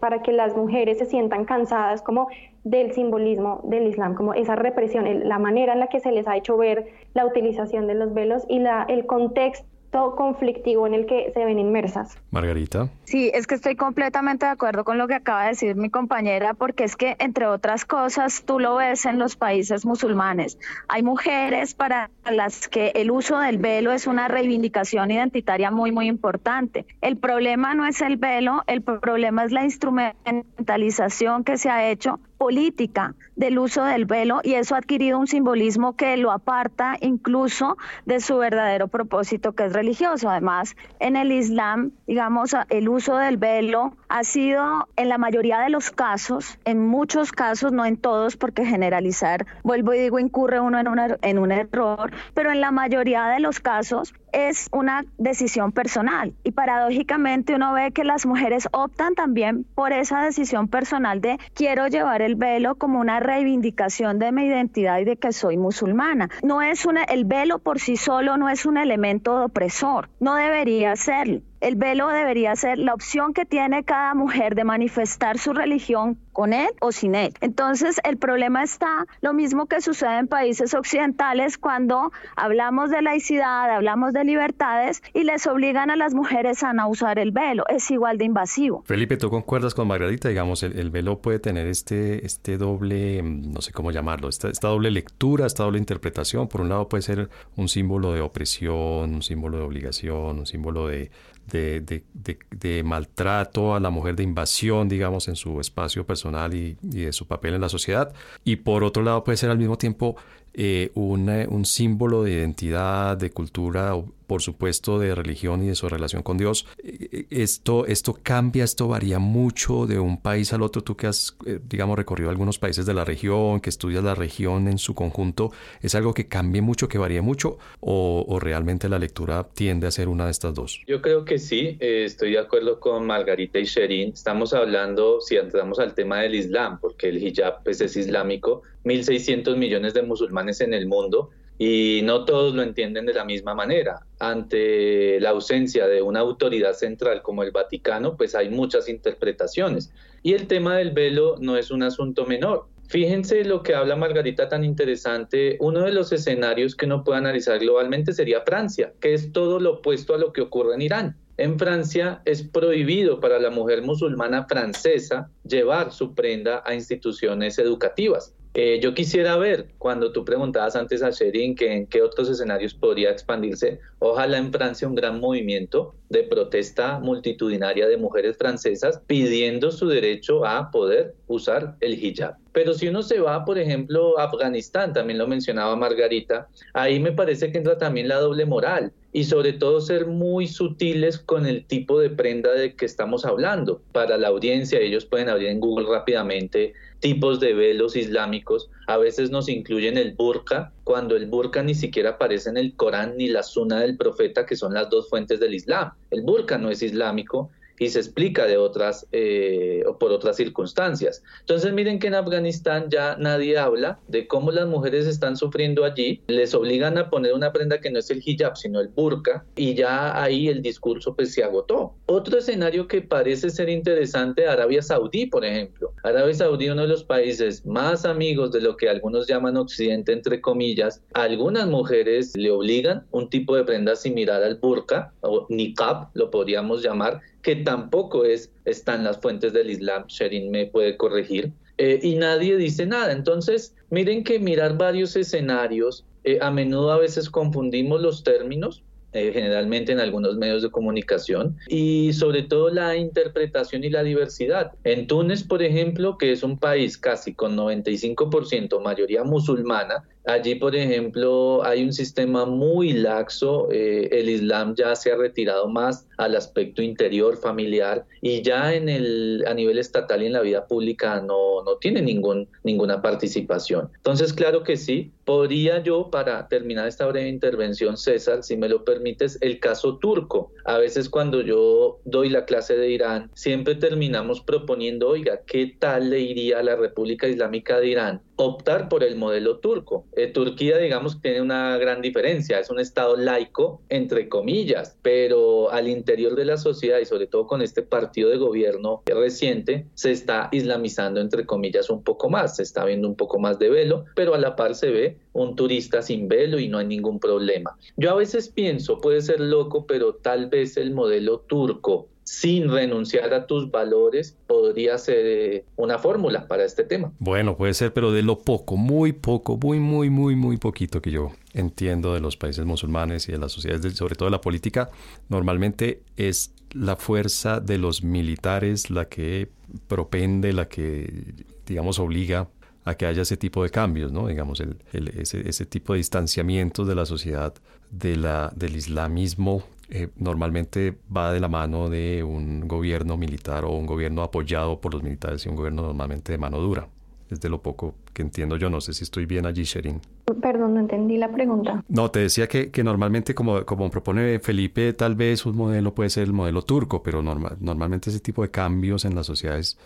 para que las mujeres se sientan cansadas como del simbolismo del Islam, como esa represión, la manera en la que se les ha hecho ver la utilización de los velos y la, el contexto conflictivo en el que se ven inmersas. Margarita. Sí, es que estoy completamente de acuerdo con lo que acaba de decir mi compañera, porque es que, entre otras cosas, tú lo ves en los países musulmanes. Hay mujeres para las que el uso del velo es una reivindicación identitaria muy, muy importante. El problema no es el velo, el problema es la instrumentalización que se ha hecho política del uso del velo y eso ha adquirido un simbolismo que lo aparta incluso de su verdadero propósito que es religioso. Además, en el Islam, digamos, el uso del velo ha sido en la mayoría de los casos, en muchos casos, no en todos, porque generalizar, vuelvo y digo, incurre uno en, un error, pero en la mayoría de los casos es una decisión personal y paradójicamente uno ve que las mujeres optan también por esa decisión personal de quiero llevar el velo como una reivindicación de mi identidad y de que soy musulmana. No es una, el velo por sí solo no es un elemento opresor, no debería serlo el velo debería ser la opción que tiene cada mujer de manifestar su religión con él o sin él. Entonces, el problema está lo mismo que sucede en países occidentales cuando hablamos de laicidad, hablamos de libertades y les obligan a las mujeres a no usar el velo. Es igual de invasivo. Felipe, ¿tú concuerdas con Margarita? Digamos, el, velo puede tener este, este doble, mm, no sé cómo llamarlo, esta, esta doble lectura, esta doble interpretación. Por un lado puede ser un símbolo de opresión, un símbolo de obligación, un símbolo de, de, maltrato a la mujer, de invasión, digamos, en su espacio personal y, de su papel en la sociedad. Y por otro lado puede ser al mismo tiempo eh, un símbolo de identidad, de cultura por supuesto, de religión y de su relación con Dios. Eh, esto, esto cambia, esto varía mucho de un país al otro. Tú que has, eh, digamos, recorrido algunos países de la región, que estudias la región en su conjunto, ¿es algo que cambie mucho, que varíe mucho? ¿O, realmente la lectura tiende a ser una de estas dos? Yo creo que sí, eh, estoy de acuerdo con Margarita y Sherin. Estamos hablando, si entramos al tema del Islam, porque el hijab pues, es islámico, 1.600 millones de musulmanes en el mundo y no todos lo entienden de la misma manera. Ante la ausencia de una autoridad central como el Vaticano, pues hay muchas interpretaciones. Y el tema del velo no es un asunto menor. Fíjense lo que habla Margarita tan interesante. Uno de los escenarios que uno puede analizar globalmente sería Francia, que es todo lo opuesto a lo que ocurre en Irán. En Francia es prohibido para la mujer musulmana francesa llevar su prenda a instituciones educativas. Eh, yo quisiera ver, cuando tú preguntabas antes a Sherin que en qué otros escenarios podría expandirse, ojalá en Francia un gran movimiento de protesta multitudinaria de mujeres francesas pidiendo su derecho a poder usar el hijab. Pero si uno se va, por ejemplo, a Afganistán, también lo mencionaba Margarita, ahí me parece que entra también la doble moral y sobre todo ser muy sutiles con el tipo de prenda de que estamos hablando. Para la audiencia, ellos pueden abrir en Google rápidamente tipos de velos islámicos. A veces nos incluyen el burka, cuando el burka ni siquiera aparece en el Corán ni la suna del profeta, que son las dos fuentes del Islam. El burka no es islámico, y se explica de otras eh, por otras circunstancias. Entonces miren que en Afganistán ya nadie habla de cómo las mujeres están sufriendo allí, les obligan a poner una prenda que no es el hijab sino el burka y ya ahí el discurso pues se agotó. Otro escenario que parece ser interesante, Arabia Saudí por ejemplo. Arabia Saudí uno de los países más amigos de lo que algunos llaman occidente entre comillas, algunas mujeres le obligan un tipo de prenda similar al burka o niqab lo podríamos llamar que tampoco es, están las fuentes del Islam, Sherin me puede corregir, eh, y nadie dice nada. Entonces, miren que mirar varios escenarios, eh, a menudo a veces confundimos los términos, eh, generalmente en algunos medios de comunicación, y sobre todo la interpretación y la diversidad. En Túnez, por ejemplo, que es un país casi con 95% mayoría musulmana, Allí, por ejemplo, hay un sistema muy laxo, eh, el Islam ya se ha retirado más al aspecto interior, familiar, y ya en el, a nivel estatal y en la vida pública no, tiene ningún, ninguna participación. Entonces, claro que sí, podría yo, para terminar esta breve intervención, César, si me lo permites, el caso turco. A veces cuando yo doy la clase de Irán, siempre terminamos proponiendo, oiga, ¿qué tal le iría a la República Islámica de Irán optar por el modelo turco. Eh, Turquía, digamos, tiene una gran diferencia, es un Estado laico, entre comillas, pero al interior de la sociedad y sobre todo con este partido de gobierno reciente, se está islamizando, entre comillas, un poco más, se está viendo un poco más de velo, pero a la par se ve un turista sin velo y no hay ningún problema. Yo a veces pienso, puede ser loco, pero tal vez el modelo turco sin renunciar a tus valores podría ser eh, una fórmula para este tema. Bueno, puede ser, pero de lo poco, muy poco, muy, muy, muy, muy poquito que yo entiendo de los países musulmanes y de las sociedades, sobre todo de la política, normalmente es la fuerza de los militares la que propende, la que, digamos, obliga a que haya ese tipo de cambios, ¿no? Digamos, el, ese, ese, tipo de distanciamiento de la sociedad de la, del islamismo eh, normalmente va de la mano de un gobierno militar o un gobierno apoyado por los militares y un gobierno normalmente de mano dura. Es de lo poco que entiendo yo. No sé si estoy bien allí, Sherin. Perdón, no entendí la pregunta. No, te decía que, que normalmente, como, como propone Felipe, tal vez un modelo puede ser el modelo turco, pero normal, normalmente ese tipo de cambios en las sociedades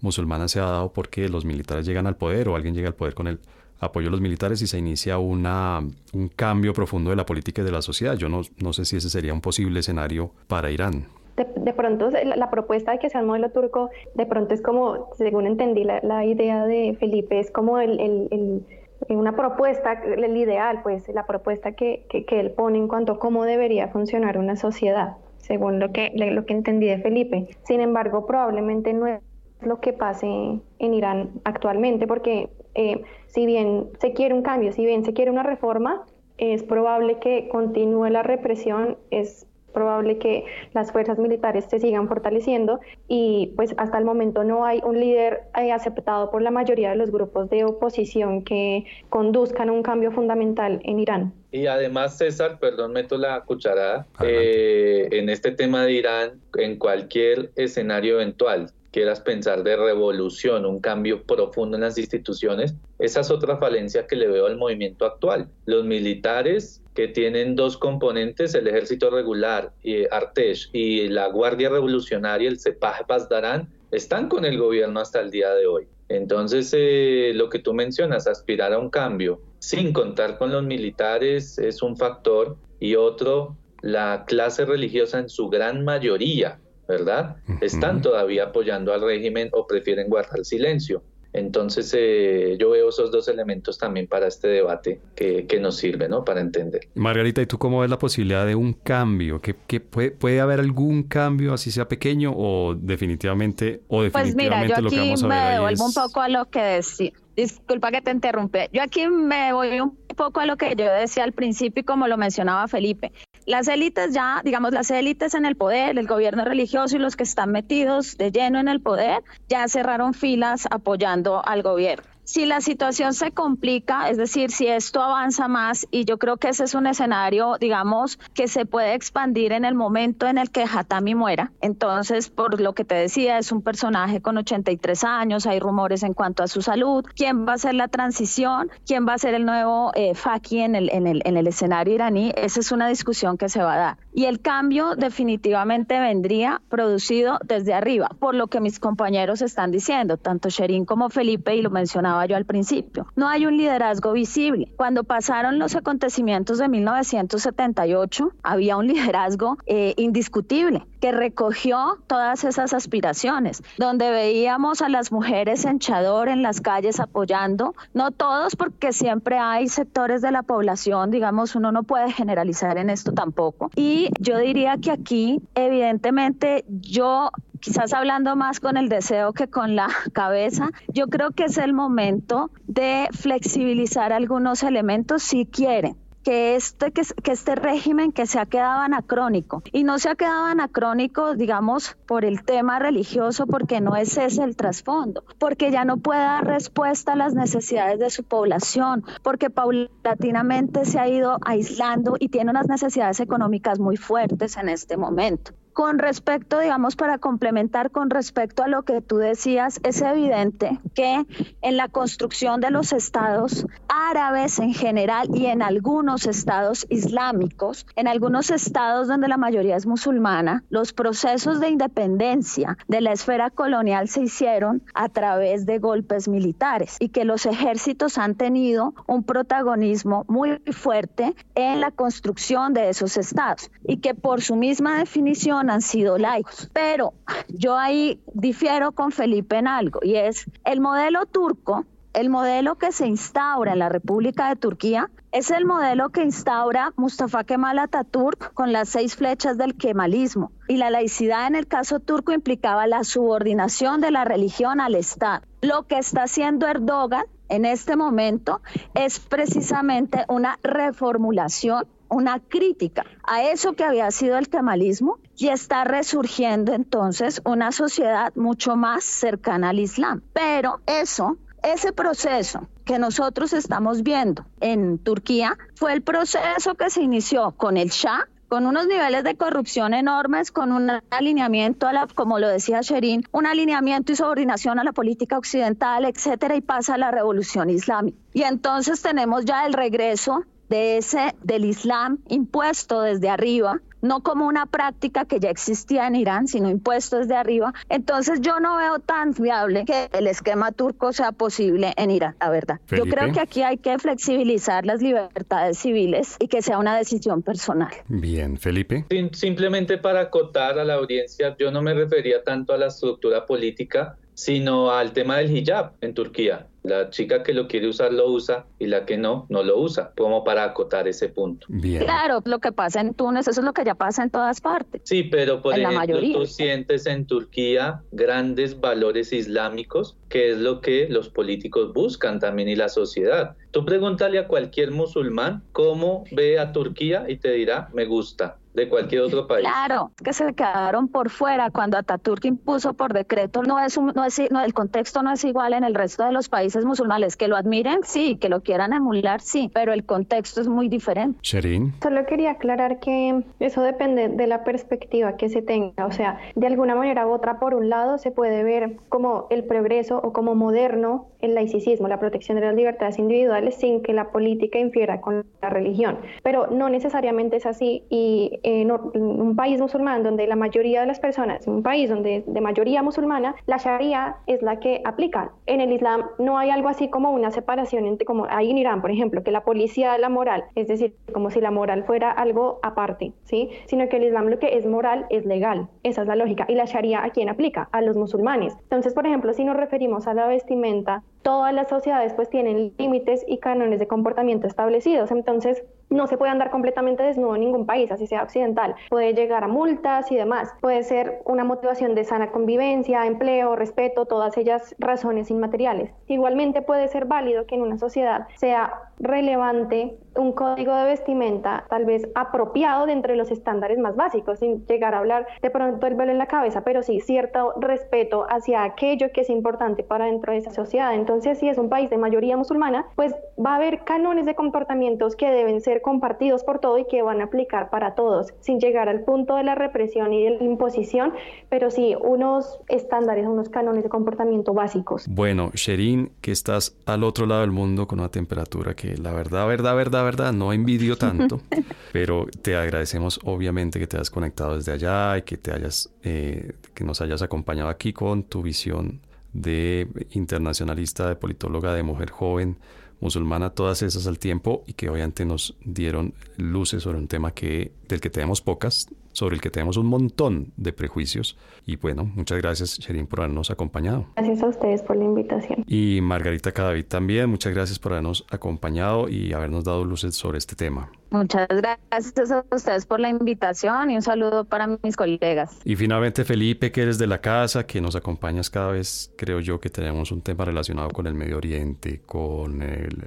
musulmanas se ha dado porque los militares llegan al poder o alguien llega al poder con el apoyo a los militares y se inicia una, un cambio profundo de la política y de la sociedad. Yo no, no sé si ese sería un posible escenario para Irán. De, pronto la, propuesta de que sea el modelo turco, de pronto es como, según entendí la, la idea de Felipe, es como el, el, una propuesta, el ideal, pues la propuesta que, que, que, él pone en cuanto a cómo debería funcionar una sociedad, según lo que, lo que entendí de Felipe. Sin embargo, probablemente no es lo que pase en Irán actualmente, porque eh, si bien se quiere un cambio, si bien se quiere una reforma, es probable que continúe la represión, es probable que las fuerzas militares se sigan fortaleciendo y pues hasta el momento no hay un líder eh, aceptado por la mayoría de los grupos de oposición que conduzcan a un cambio fundamental en Irán. Y además, César, perdón, meto la cucharada, eh, en este tema de Irán, en cualquier escenario eventual, quieras pensar de revolución, un cambio profundo en las instituciones, esa es otra falencia que le veo al movimiento actual. Los militares que tienen dos componentes, el ejército regular, y Artesh, y la Guardia Revolucionaria, el Sepah Bazdarán, están con el gobierno hasta el día de hoy. Entonces, eh, lo que tú mencionas, aspirar a un cambio sin contar con los militares es un factor y otro, la clase religiosa en su gran mayoría, ¿verdad? Están todavía apoyando al régimen o prefieren guardar silencio. Entonces eh, yo veo esos dos elementos también para este debate que, nos sirve, ¿no? Para entender. Margarita, ¿y tú cómo ves la posibilidad de un cambio? ¿Que, puede, puede, haber algún cambio, así sea pequeño, o definitivamente, o definitivamente pues mira, yo aquí me devuelvo un poco a lo que decía. Disculpa que te interrumpe. Yo aquí me voy un poco a lo que yo decía al principio y como lo mencionaba Felipe. Las élites ya, digamos, las élites en el poder, el gobierno religioso y los que están metidos de lleno en el poder, ya cerraron filas apoyando al gobierno si la situación se complica, es decir, si esto avanza más, y yo creo que ese es un escenario, digamos, que se puede expandir en el momento en el que Hatami muera. Entonces, por lo que te decía, es un personaje con 83 años, hay rumores en cuanto a su salud, quién va a ser la transición, quién va a ser el nuevo eh, Faki en el, en, el, en el escenario iraní, esa es una discusión que se va a dar. Y el cambio definitivamente vendría producido desde arriba, por lo que mis compañeros están diciendo, tanto Sherin como Felipe, y lo mencionaba yo al principio. No hay un liderazgo visible. Cuando pasaron los acontecimientos de 1978, había un liderazgo eh, indiscutible que recogió todas esas aspiraciones, donde veíamos a las mujeres en Chador en las calles apoyando, no todos porque siempre hay sectores de la población, digamos, uno no puede generalizar en esto tampoco. Y yo diría que aquí, evidentemente, yo quizás hablando más con el deseo que con la [LAUGHS] cabeza, yo creo que es el momento de flexibilizar algunos elementos si quieren que este, que, este régimen que se ha quedado anacrónico y no se ha quedado anacrónico, digamos, por el tema religioso, porque no es ese el trasfondo, porque ya no puede dar respuesta a las necesidades de su población, porque paulatinamente se ha ido aislando y tiene unas necesidades económicas muy fuertes en este momento. Con respecto, digamos, para complementar con respecto a lo que tú decías, es evidente que en la construcción de los estados árabes en general y en algunos estados islámicos, en algunos estados donde la mayoría es musulmana, los procesos de independencia de la esfera colonial se hicieron a través de golpes militares y que los ejércitos han tenido un protagonismo muy fuerte en la construcción de esos estados y que por su misma definición han sido laicos. Pero yo ahí difiero con Felipe en algo y es el modelo turco, el modelo que se instaura en la República de Turquía es el modelo que instaura Mustafa Kemal Atatürk con las seis flechas del kemalismo. Y la laicidad en el caso turco implicaba la subordinación de la religión al Estado. Lo que está haciendo Erdogan en este momento es precisamente una reformulación una crítica a eso que había sido el kemalismo y está resurgiendo entonces una sociedad mucho más cercana al Islam. Pero eso, ese proceso que nosotros estamos viendo en Turquía fue el proceso que se inició con el Shah con unos niveles de corrupción enormes, con un alineamiento a la, como lo decía Sherin, un alineamiento y subordinación a la política occidental, etcétera, y pasa a la revolución islámica. Y entonces tenemos ya el regreso de ese del Islam impuesto desde arriba, no como una práctica que ya existía en Irán, sino impuesto desde arriba. Entonces yo no veo tan viable que el esquema turco sea posible en Irán, la verdad. Yo creo que aquí hay que flexibilizar las libertades civiles y que sea una decisión personal. Bien, Felipe. simplemente para acotar a la audiencia, yo no me refería tanto a la estructura política, sino al tema del hijab en Turquía. La chica que lo quiere usar lo usa y la que no, no lo usa, como para acotar ese punto. Bien. Claro, lo que pasa en Túnez, eso es lo que ya pasa en todas partes. Sí, pero por ejemplo, tú sientes en Turquía grandes valores islámicos, que es lo que los políticos buscan también y la sociedad. Tú pregúntale a cualquier musulmán cómo ve a Turquía y te dirá, me gusta de cualquier otro país. Claro, que se quedaron por fuera cuando Ataturk impuso por decreto, no es, no es no, el contexto no es igual en el resto de los países musulmanes, que lo admiren, sí, que lo quieran emular, sí, pero el contexto es muy diferente. Sherin. Solo quería aclarar que eso depende de la perspectiva que se tenga, o sea, de alguna manera u otra, por un lado, se puede ver como el progreso o como moderno el laicismo, la protección de las libertades individuales sin que la política infiera con la religión. Pero no necesariamente es así y un país musulmán donde la mayoría de las personas, en un país donde de mayoría musulmana, la Sharia es la que aplica. En el Islam no hay algo así como una separación entre, como hay en Irán, por ejemplo, que la policía la moral, es decir, como si la moral fuera algo aparte, ¿sí? Sino que el Islam lo que es moral es legal. Esa es la lógica. ¿Y la Sharia a quién aplica? A los musulmanes. Entonces, por ejemplo, si nos referimos a la vestimenta, todas las sociedades pues tienen límites y cánones de comportamiento establecidos. Entonces, no se puede andar completamente desnudo en ningún país, así sea occidental. Puede llegar a multas y demás. Puede ser una motivación de sana convivencia, empleo, respeto, todas ellas razones inmateriales. Igualmente puede ser válido que en una sociedad sea relevante un código de vestimenta tal vez apropiado de los estándares más básicos, sin llegar a hablar de pronto el velo en la cabeza, pero sí cierto respeto hacia aquello que es importante para dentro de esa sociedad. Entonces, si es un país de mayoría musulmana, pues va a haber cánones de comportamientos que deben ser compartidos por todo y que van a aplicar para todos, sin llegar al punto de la represión y de la imposición, pero sí unos estándares, unos cánones de comportamiento básicos. Bueno, Sherin, que estás al otro lado del mundo con una temperatura que la verdad, verdad, verdad, verdad, no envidio tanto, [LAUGHS] pero te agradecemos obviamente que te hayas conectado desde allá y que te hayas, eh, que nos hayas acompañado aquí con tu visión de internacionalista, de politóloga, de mujer joven musulmana, todas esas al tiempo y que obviamente nos dieron luces sobre un tema que, del que tenemos pocas, sobre el que tenemos un montón de prejuicios. Y bueno, muchas gracias, Sherin, por habernos acompañado. Gracias a ustedes por la invitación. Y Margarita Cadavid también, muchas gracias por habernos acompañado y habernos dado luces sobre este tema. Muchas gracias a ustedes por la invitación y un saludo para mis colegas. Y finalmente, Felipe, que eres de la casa, que nos acompañas cada vez, creo yo que tenemos un tema relacionado con el Medio Oriente, con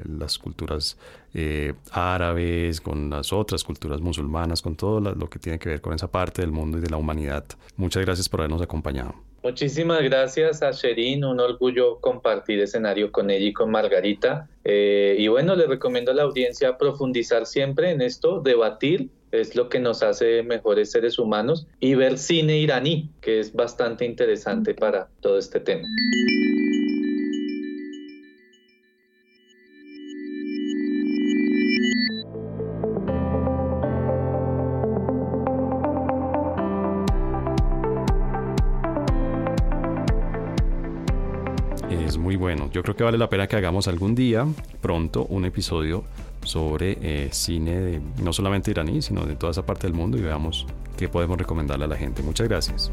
las culturas eh, árabes, con las otras culturas musulmanas, con todo lo que tiene que ver con esa parte del mundo y de la humanidad. Muchas gracias por habernos acompañado. Muchísimas gracias a Sherin, un orgullo compartir escenario con ella y con Margarita. Eh, y bueno, le recomiendo a la audiencia profundizar siempre en esto, debatir, es lo que nos hace mejores seres humanos, y ver cine iraní, que es bastante interesante para todo este tema. Bueno. Yo creo que vale la pena que hagamos algún día, pronto, un episodio sobre eh, cine no solamente iraní, sino de toda esa parte del mundo y veamos qué podemos recomendarle a la gente. Muchas gracias.